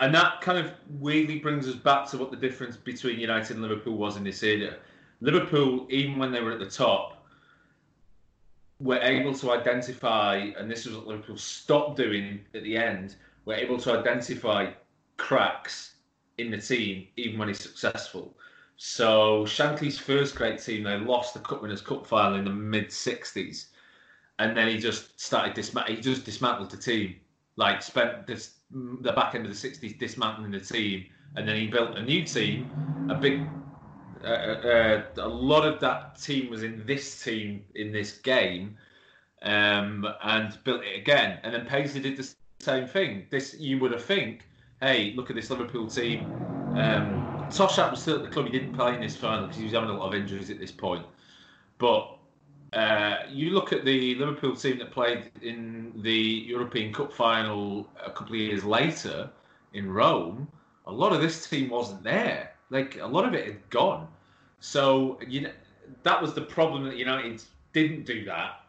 and that kind of weirdly brings us back to what the difference between United and Liverpool was in this era. Liverpool, even when they were at the top, were able to identify, and this is what Liverpool stopped doing at the end. Were able to identify cracks in the team, even when he's successful. So Shankly's first great team, they lost the Cup Winners' Cup final in the mid '60s, and then he just started dismantling. He just dismantled the team, like spent this the back end of the '60s dismantling the team, and then he built a new team. A big, uh, uh, a lot of that team was in this team in this game, um, and built it again. And then Paisley did the same thing. This you would have think hey, look at this Liverpool team. Um, Toshack was still at the club. He didn't play in this final because he was having a lot of injuries at this point. But uh, you look at the Liverpool team that played in the European Cup final a couple of years later in Rome. A lot of this team wasn't there. Like a lot of it had gone. So you know that was the problem that United didn't do that,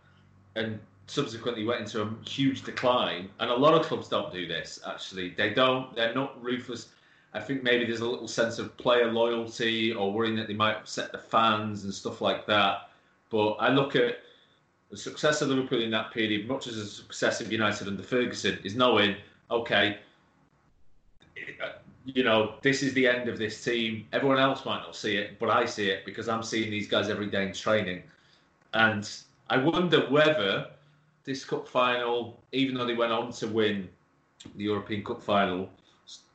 and subsequently went into a huge decline. And a lot of clubs don't do this. Actually, they don't. They're not ruthless. I think maybe there's a little sense of player loyalty or worrying that they might upset the fans and stuff like that. But I look at the success of Liverpool in that period, much as the success of United under Ferguson, is knowing, okay, you know, this is the end of this team. Everyone else might not see it, but I see it because I'm seeing these guys every day in training. And I wonder whether this cup final, even though they went on to win the European Cup final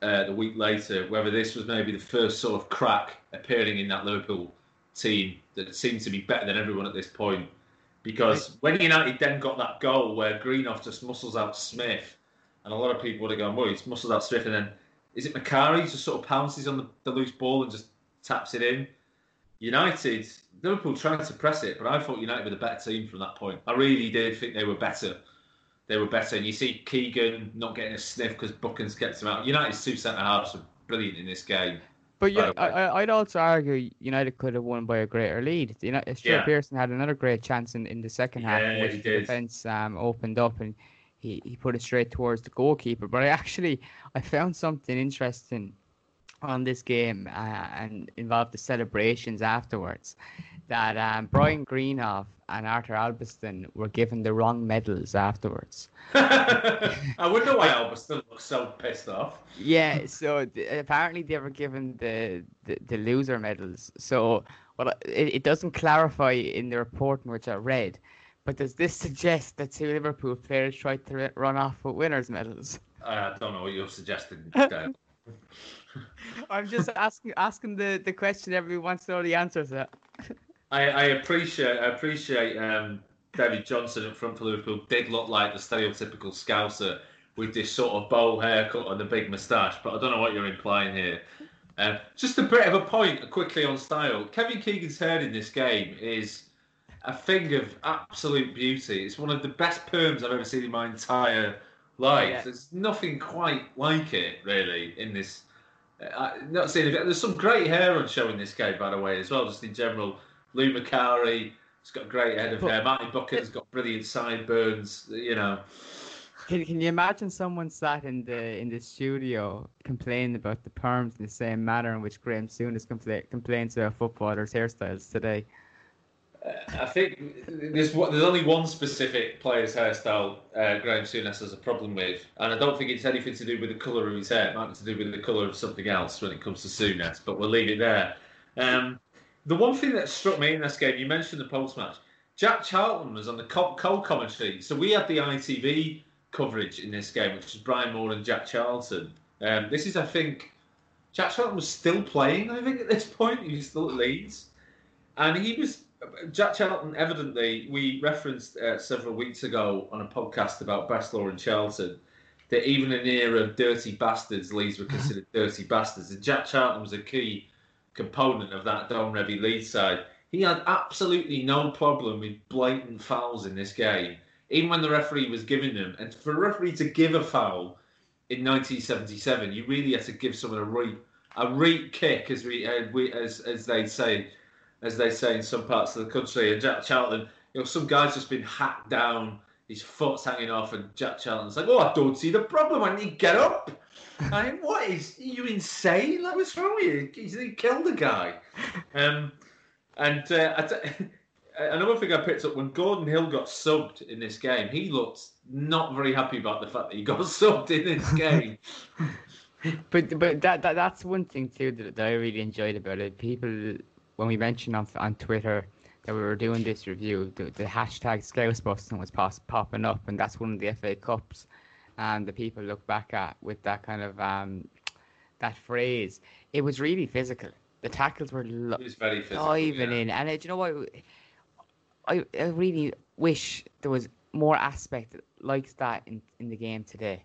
uh, the week later, whether this was maybe the first sort of crack appearing in that Liverpool team that seemed to be better than everyone at this point. Because when United then got that goal where Greenhoff just muscles out Smith, and a lot of people would have gone, well, he's muscles out Smith, and then is it Macari just sort of pounces on the, the loose ball and just taps it in. United, Liverpool tried to press it, but I thought United were the better team from that point. I really did think they were better. They were better, and you see Keegan not getting a sniff because Buchan's gets him out. United's two centre halves were brilliant in this game. But yeah, I, would also argue United could have won by a greater lead. You know, Stuart yeah. Pearson had another great chance in, in the second half, yeah, which the defence um, opened up and he, he put it straight towards the goalkeeper. But I actually I found something interesting on this game uh, and involved the celebrations afterwards. That um, Brian Greenhoff and Arthur Albiston were given the wrong medals afterwards. I wonder why Albiston looks so pissed off. Yeah, so th- apparently they were given the, the, the loser medals. So well, it, it doesn't clarify in the report in which I read, but does this suggest that two Liverpool players tried to run off with winners' medals? I don't know what you're suggesting. I'm just asking asking the, the question everyone wants to know the answer to. I, I appreciate I appreciate um, David Johnson up front for Liverpool did look like the stereotypical Scouser with this sort of bowl haircut and the big moustache, but I don't know what you're implying here. Um, just a bit of a point quickly on style. Kevin Keegan's hair in this game is a thing of absolute beauty. It's one of the best perms I've ever seen in my entire life. Yeah. There's nothing quite like it really in this. Uh, not seeing it. There's some great hair on show in this game, by the way, as well. Just in general, Lou Macari, he's got a great head of but, hair. Martin Buchan's got brilliant sideburns. You know. Can, can you imagine someone sat in the in the studio complaining about the perms in the same manner in which Graham Souness compla- complains about footballers' hairstyles today? I think there's there's only one specific player's hairstyle uh, Graham Souness has a problem with, and I don't think it's anything to do with the colour of his hair. It might be to do with the colour of something else when it comes to Souness, but we'll leave it there. Um, the one thing that struck me in this game, you mentioned the post match. Jack Charlton was on the co-commentary, so we had the ITV coverage in this game, which is Brian Moore and Jack Charlton. Um, this is, I think, Jack Charlton was still playing. I think at this point he was still at Leeds, and he was Jack Charlton, evidently, we referenced uh, several weeks ago on a podcast about Breslau and Charlton that even in the era of dirty bastards, Leeds were considered dirty bastards. And Jack Charlton was a key component of that Don Revie Leeds side. He had absolutely no problem with blatant fouls in this game, even when the referee was giving them. And for a referee to give a foul in 1977, you really had to give someone a right, a right kick, as we, uh, we as as they say as they say in some parts of the country. And Jack Charlton, you know, some guy's just been hacked down, his foot's hanging off, and Jack Charlton's like, "Oh, I don't see the problem. I need to get up." I mean, what is are you insane? Like, what's wrong with you? He killed a guy. Um, and uh, another thing I picked up when Gordon Hill got subbed in this game, he looked not very happy about the fact that he got subbed in this game. but but that, that that's one thing too that, that I really enjoyed about it. People when we mentioned on, on Twitter that we were doing this review, the, the hashtag Scousebusting was pos- popping up, and that's one of the FA Cups, and the people look back at with that kind of um, that phrase. It was really physical. The tackles were lo- very physical, diving yeah. in, and uh, you know what? I, I really wish there was more aspect like that in, in the game today.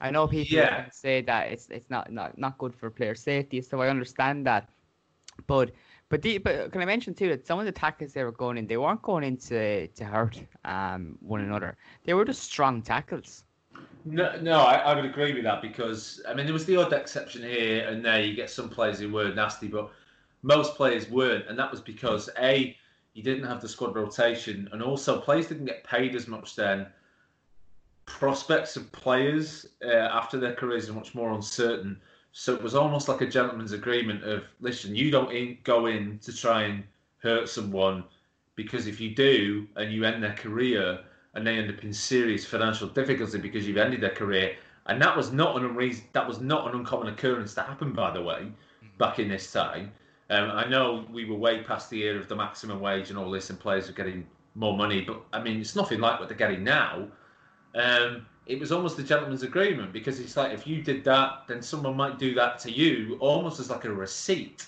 I know people yeah. say that it's it's not, not not good for player safety, so I understand that, but but the, but can I mention too that some of the tackles they were going in, they weren't going in to, to hurt um, one another. They were just strong tackles. No, no, I, I would agree with that because I mean there was the odd exception here and there. You get some players who were nasty, but most players weren't, and that was because a you didn't have the squad rotation, and also players didn't get paid as much then. Prospects of players uh, after their careers are much more uncertain. So it was almost like a gentleman's agreement of, listen, you don't in, go in to try and hurt someone because if you do and you end their career and they end up in serious financial difficulty because you've ended their career, and that was not an unreason, that was not an uncommon occurrence to happen, by the way, back in this time. Um, I know we were way past the era of the maximum wage and all this, and players were getting more money, but I mean, it's nothing like what they're getting now. Um, it was almost a gentleman's agreement because it's like if you did that, then someone might do that to you almost as like a receipt.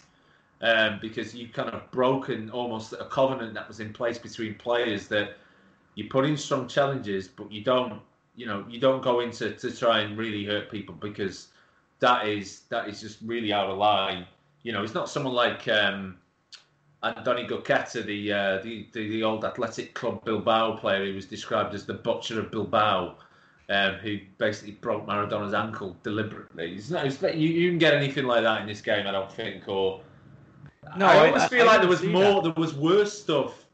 Um, because you've kind of broken almost a covenant that was in place between players that you put in strong challenges, but you don't, you know, you don't go into to try and really hurt people because that is that is just really out of line. You know, it's not someone like um, Andoni Goikoetxea, the, uh, the, the the old Athletic Club Bilbao player who was described as the butcher of Bilbao, um, who basically broke Maradona's ankle deliberately. It's not, it's, you, you can get anything like that in this game, I don't think. Or no, I almost I, feel I, like there was more, that. there was worse stuff.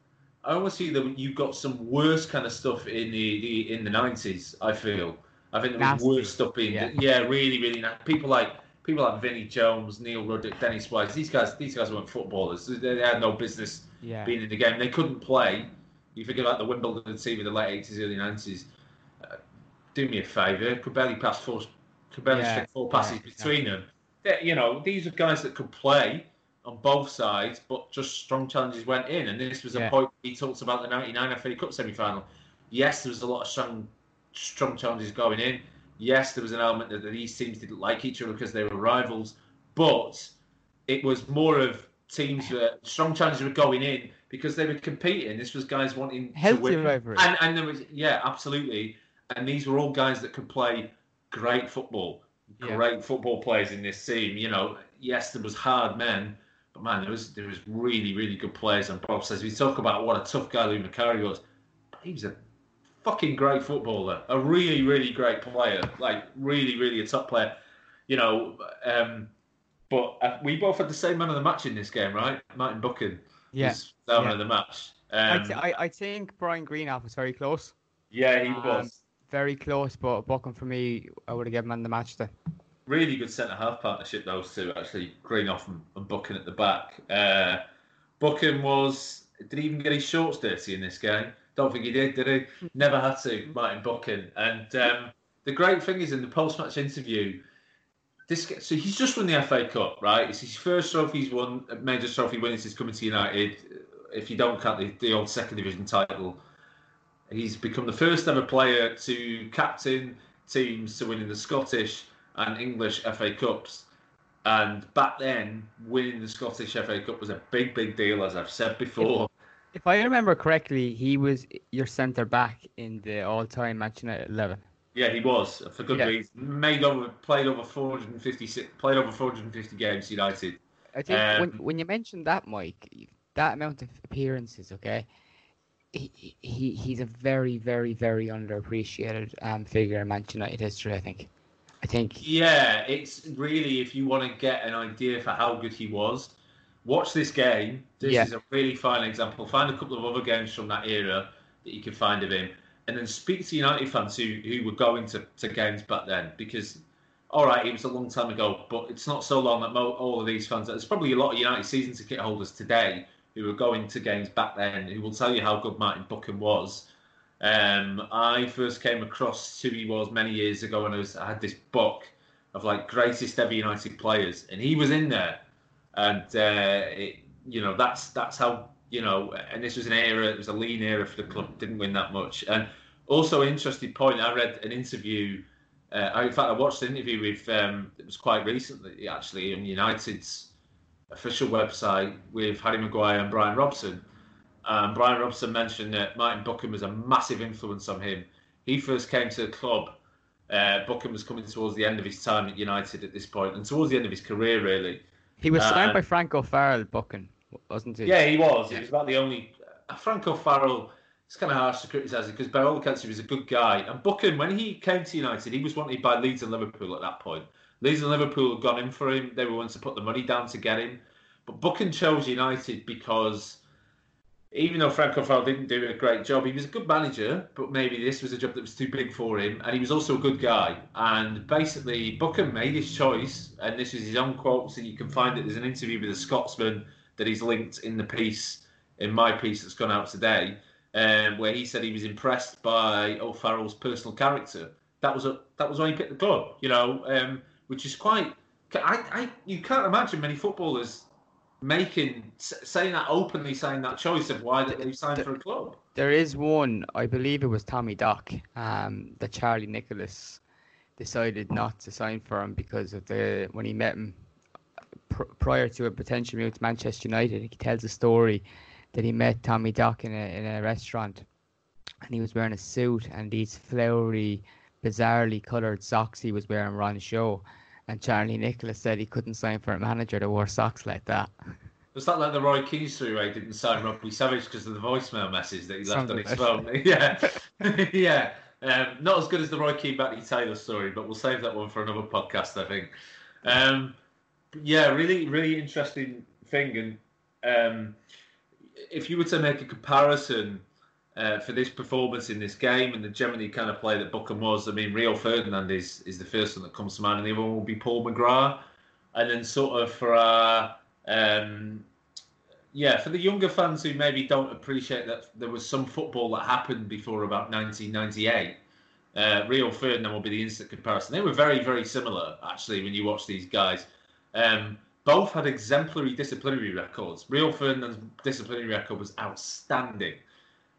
I almost feel that you got some worse kind of stuff in the, the in the nineties. I feel. I think there was Nasty. worse stuff being yeah. yeah, really, really. People like people like Vinnie Jones, Neil Ruddock, Dennis Wise. These guys, these guys weren't footballers. They, had no business yeah. being in the game. They couldn't play. You forget about the Wimbledon team in the late eighties, early nineties. Do me a favour. Could barely pass four. Could barely yeah. stick four passes yeah, between them. They, you know, these are guys that could play on both sides, but just strong challenges went in. And this was a point he talks about the '99 FA Cup semi-final. Yes, there was a lot of strong strong challenges going in. Yes, there was an element that these teams didn't like each other because they were rivals, but it was more of teams that strong challenges were going in because they were competing. This was guys wanting Healthy to win, and and there was yeah, absolutely. And these were all guys that could play great football, great yeah. football players in this team. You know, yes, there was hard men, but man, there was there was really really good players And Bob says We talk about what a tough guy Lou Macari was. He was a fucking great footballer, a really, really great player, like really, really a top player. You know, um, but uh, we both had the same man of the match in this game, right? Martin Buchan. Yes. Yeah. man of the match. Um, I, th- I, I, think Brian Greenhoff was very close. Yeah, he um, was. Very close, but Buchan for me, I would have given man the match there. Really good centre half partnership, those two, actually. Greenhoff and, and Buchan at the back. Uh, Buchan was. Did he even get his shorts dirty in this game? Don't think he did, did he? Never had to, Martin Buchan. And um, the great thing is in the post-match interview, this so he's just won the FA Cup, right? It's his first trophy he's won, a major trophy winning since coming to United. If you don't count the, the old second division title, he's become the first ever player to captain teams to winning the Scottish and English FA Cups. And back then, winning the Scottish FA Cup was a big, big deal, as I've said before. If I remember correctly, he was your centre back in the all-time Manchester United eleven. Yeah, he was for good yeah. reason. Made over, played over 456, played over 450 games United. I think um, when when you mentioned that, Mike, that amount of appearances, okay, he, he he's a very very very underappreciated um, figure in Manchester United history. I think. I think. Yeah, it's really if you want to get an idea for how good he was, watch this game. This yeah. is a really fine example. Find a couple of other games from that era that you can find of him, and then speak to United fans who, who were going to, to games back then. Because, all right, it was a long time ago, but it's not so long that mo- all of these fans. There's probably a lot of United season ticket holders today who were going to games back then who will tell you how good Martin Buchan was. Um, I first came across who he was many years ago when I, was, I had this book of like greatest ever United players, and he was in there and uh, it, you know that's that's how you know. And this was an era; it was a lean era for the club. Didn't win that much. And also, an interesting point. I read an interview. Uh, in fact, I watched an interview with. Um, it was quite recently, actually, on United's official website with Harry Maguire and Brian Robson. Um, Brian Robson mentioned that Martin Buchan was a massive influence on him. He first came to the club. Uh, Buchan was coming towards the end of his time at United at this point, and towards the end of his career, really. He was signed uh, by Frank O'Farrell, Buchan, wasn't he? Yeah, he was. He was about the only. Uh, Frank O'Farrell. It's kind of harsh to criticise him because by all accounts he was a good guy. And Buchan, when he came to United, he was wanted by Leeds and Liverpool at that point. Leeds and Liverpool had gone in for him. They were ones to put the money down to get him. But Buchan chose United because even though Frank O'Farrell didn't do a great job, he was a good manager, but maybe this was a job that was too big for him, and he was also a good guy. And basically, Buchan made his choice, and this is his own quote. So you can find it. There's an interview with a Scotsman that he's linked in the piece, in my piece that's gone out today, um, where he said he was impressed by O'Farrell's personal character. That was a that was why he picked the club, you know, um, which is quite. I, I you can't imagine many footballers making saying that openly, saying that choice of why that they've signed for a club. There is one, I believe it was Tommy Dock, um, that Charlie Nicholas decided not to sign for him because of the when he met him pr- prior to a potential move to Manchester United. He tells a story that he met Tommy Dock in a in a restaurant, and he was wearing a suit and these flowery, bizarrely coloured socks he was wearing were on show And Charlie Nicholas said he couldn't sign for a manager that wore socks like that. Was that like the Roy Keane story where he didn't sign Robbie Savage because of the voicemail message that he left Something on his phone? yeah, yeah. Um, not as good as the Roy Keane Matty Taylor story, but we'll save that one for another podcast, I think. Um, yeah, really, really interesting thing. And um, if you were to make a comparison uh, for this performance in this game and the generally kind of play that Buchan was, I mean, Rio Ferdinand is, is the first one that comes to mind, and the other one will be Paul McGrath. And then, sort of, for our um, yeah, for the younger fans who maybe don't appreciate that there was some football that happened before about 1998, uh, Rio Ferdinand will be the instant comparison. They were very, very similar, actually, when you watch these guys. Um, both had exemplary disciplinary records. Rio Ferdinand's disciplinary record was outstanding.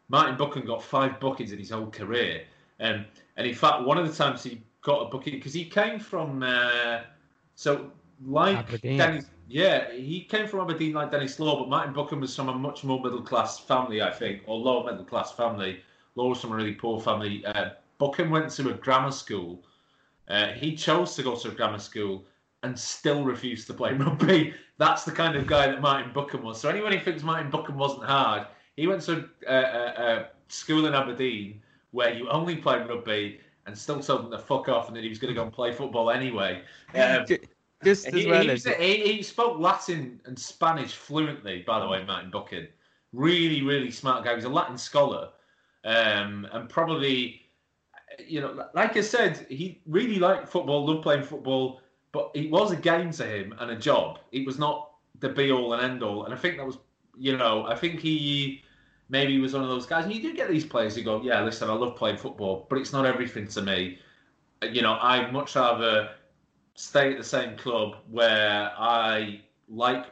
Martin Buchan got five bookings in his whole career. Um, and in fact, one of the times he got a booking, because he came from, uh, so like Aberdeen. Denis, yeah, he came from Aberdeen like Denis Law, but Martin Buchan was from a much more middle class family, I think, or lower middle class family. Law was from a really poor family. Uh, Buchan went to a grammar school. Uh, he chose to go to a grammar school and still refused to play rugby. That's the kind of guy that Martin Buchan was. So anyone who thinks Martin Buchan wasn't hard, he went to a, a, a school in Aberdeen where you only played rugby and still told him to fuck off and that he was going to go and play football anyway. Um, Just as he, well he, as he, he spoke Latin and Spanish fluently, by the way, Martin Buchan. Really, really smart guy. He was a Latin scholar. Um, and probably, you know, like I said, he really liked football, loved playing football, but it was a game to him and a job. It was not the be all and end all. And I think that was, you know, I think he maybe he was one of those guys. And you do get these players who go, yeah, listen, I love playing football, but it's not everything to me. You know, I'd much rather stay at the same club where I like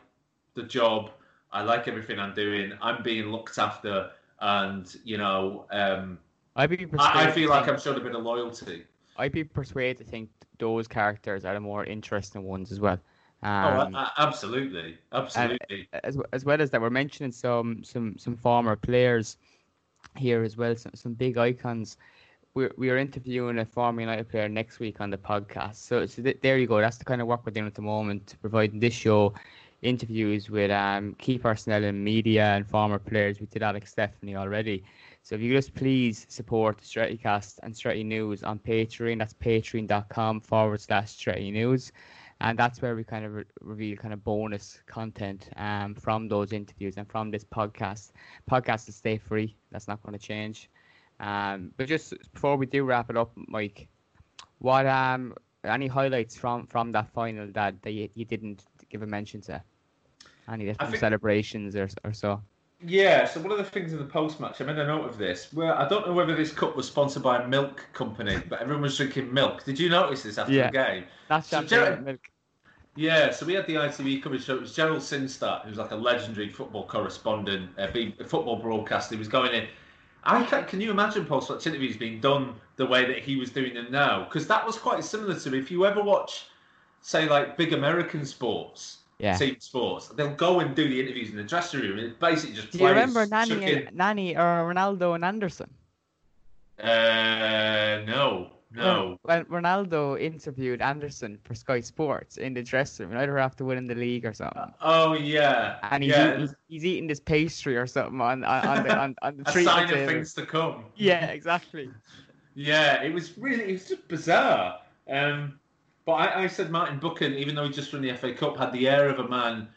the job, I like everything I'm doing, I'm being looked after, and you know, um, I'd be persuaded. I, I feel like I'm showing a bit of loyalty. I'd be persuaded to think those characters are the more interesting ones as well. Oh, Um, absolutely, absolutely. as as well as that, we're mentioning some some some former players here as well, some some big icons. We're we are interviewing a former United player next week on the podcast. So so th- there you go. That's the kind of work we're doing at the moment, providing this show interviews with um key personnel in media and former players. We did Alex Stepney already. So if you just please support Strettycast and Stretty News on Patreon, that's patreon.com forward slash Stretty News and that's where we kind of re- reveal kind of bonus content um, from those interviews and from this podcast. Podcast will stay free. That's not going to change. Um, but just before we do wrap it up, Mike, what um any highlights from from that final that, that you, you didn't give a mention to? Any different think- celebrations or or so? Yeah, so one of the things in the post match, I made a note of this. Well, I don't know whether this cup was sponsored by a milk company, but everyone was drinking milk. Did you notice this after Yeah. the game? That's So milk. Yeah, so we had the ITV coverage. So it was Gerald Sinstadt, who's like a legendary football correspondent, uh, football broadcaster. He was going in. I can, can you imagine post-match interviews being done the way that he was doing them now? Because that was quite similar to if you ever watch, say, like big American sports, Yeah. team sports, they'll go and do the interviews in the dressing room. and It's basically just Do you remember Nani and Nani or Ronaldo and Anderson? Uh, no, no. When, when Ronaldo interviewed Anderson for Sky Sports in the dressing room, either after winning the league or something. Oh yeah, and he's, yeah. eat- he's, eating this pastry or something on on, the on, on the a sign of things to come. Yeah, exactly. Yeah, it was really, it was just bizarre. Um, but I, I said Martin Buchan, even though he just won the FA Cup, had the air of a man.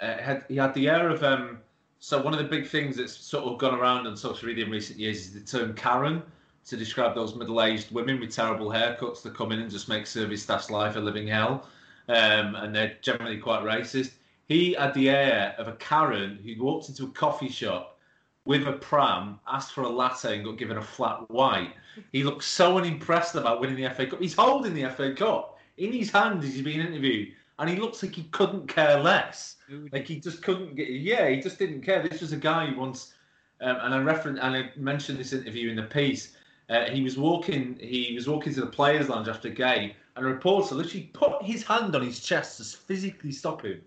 Uh, had he had the air of um. So one of the big things that's sort of gone around on social media in recent years is the term Karen to describe those middle-aged women with terrible haircuts that come in and just make service staff's life a living hell, um, and they're generally quite racist. He had the air of a Karen who walked into a coffee shop with a pram, asked for a latte, and got given a flat white. He looked so unimpressed about winning the FA Cup. He's holding the FA Cup in his hand as he's being interviewed, and he looks like he couldn't care less. Like he just couldn't get. Yeah, he just didn't care. This was a guy who once, um, and I referenced and I mentioned this interview in the piece. Uh, he was walking. He was walking to the players' lounge after a game, and a reporter literally put his hand on his chest to physically stop him,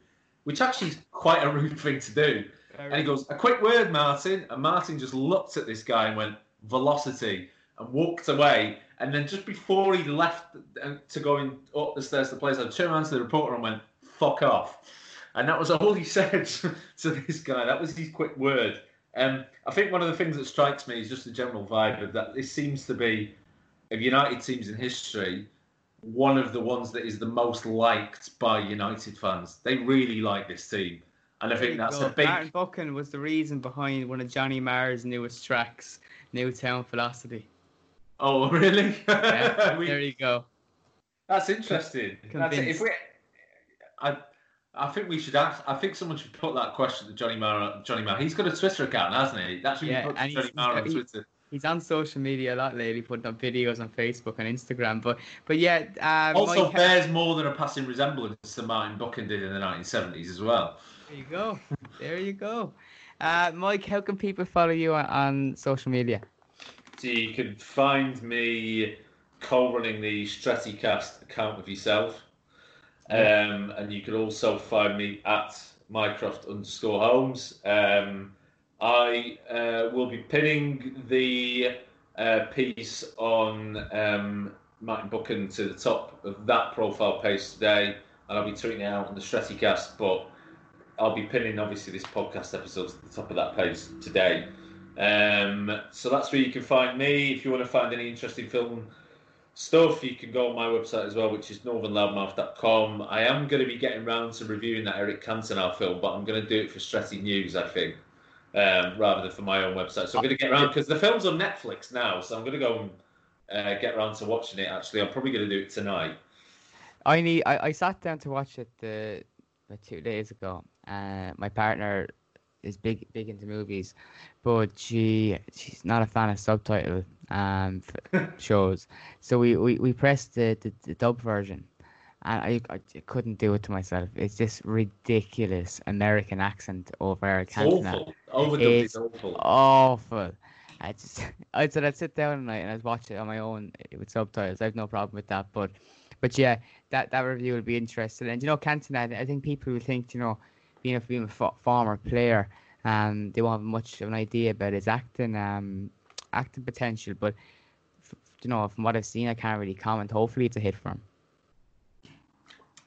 which actually is quite a rude thing to do. And he goes, "A quick word, Martin." And Martin just looked at this guy and went, "Velocity." and walked away. And then just before he left uh, to go in up the stairs to the place, I turned around to the reporter and went, "Fuck off." And that was all he said to this guy. That was his quick word. Um, I think one of the things that strikes me is just the general vibe of that. This seems to be, of United teams in history, one of the ones that is the most liked by United fans. They really like this team. And I think that's a big. Martin Buchan was the reason behind one of Johnny Marr's newest tracks, New Town Philosophy. Oh, really? Yeah, we, there you go. That's interesting. That's if we, I, I think we should ask. I think someone should put that question to Johnny Marr. Johnny Marr. He's got a Twitter account, hasn't he? That's yeah, put and Johnny Marr on Twitter. He's on social media a lot lately, putting up videos on Facebook and Instagram. But but yeah, um, also Mike, bears more than a passing resemblance to Martin Buchan did in the 1970s as well. There you go. There you go. Uh, Mike, how can people follow you on, on social media? So you can find me co-running the StrettyCast account with yourself. Um, and you can also find me at Mycroft underscore Holmes. Um, I uh, will be pinning the uh, piece on um, Martin Buchan to the top of that profile page today, and I'll be tweeting it out on the StrettyCast. But I'll be pinning obviously this podcast episode to the top of that page today. Um, so that's where you can find me. If you want to find any interesting film stuff, you can go on my website as well, which is northernloudmouth.com. I am going to be getting round to reviewing that Eric Cantona film, but I'm going to do it for Stretty News, I think, um, rather than for my own website. So I'm going to get around because the film's on Netflix now, so I'm going to go and uh, get around to watching it. Actually, I'm probably going to do it tonight. I need. I, I sat down to watch it uh, two days ago. Uh, my partner is big big into movies, but she she's not a fan of subtitle um shows. So we, we, we pressed the, the, the dub version, and I, I couldn't do it to myself. It's just ridiculous American accent over Cantona. Awful. Is awful. Awful. I just I said I'd sit down tonight and I'd watch it on my own with subtitles. I have no problem with that, but but yeah, that, that review will be interesting. And you know, Cantona, I think people who think you know being a, being a former player, um, they won't have much of an idea about his acting, um, acting potential. But you know, from what I've seen, I can't really comment. Hopefully, it's a hit for him.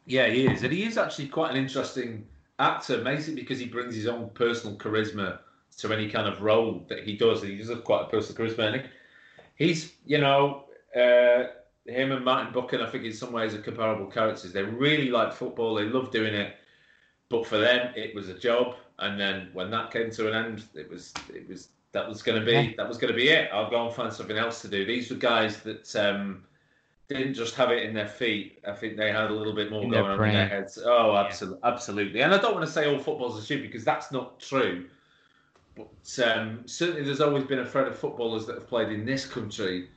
Yeah, he is, and he is actually quite an interesting actor, mainly because he brings his own personal charisma to any kind of role that he does. And he does have quite a personal charisma. He's, you know, uh, him and Martin Buchan, I think in some ways are comparable characters. They really like football. They love doing it but for them it was a job. And then when that came to an end it was it was that was going to be that was going to be it. I'll go and find something else to do. These were guys that um, didn't just have it in their feet. I think they had a little bit more in going on in their heads. Oh absolutely yeah. absolutely. And i don't want to say all footballers a stupid because that's not true. But um, certainly there's always been a thread of footballers that have played in this country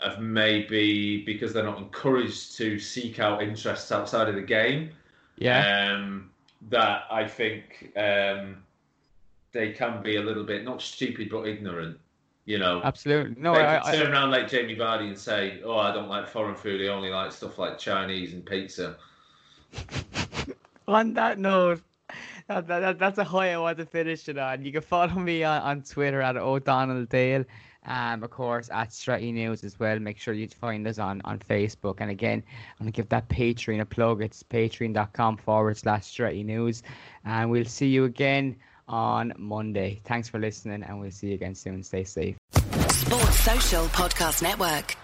of maybe because they're not encouraged to seek out interests outside of the game. Yeah. Um, that I think um, they can be a little bit not stupid but ignorant. You know, absolutely. No, they I, turn I, around like Jamie Vardy and say, "Oh, I don't like foreign food. I only like stuff like Chinese and pizza." on that note, that, that, that's a high I want to finish it on. You can follow me on, on Twitter at O'Donnell Dale. Um, of course, at Stretty News as well. Make sure you find us on, on Facebook. And again, I'm going to give that Patreon a plug. It's patreon.com forward slash Stretty News. And we'll see you again on Monday. Thanks for listening, and we'll see you again soon. Stay safe. Sports Social Podcast Network.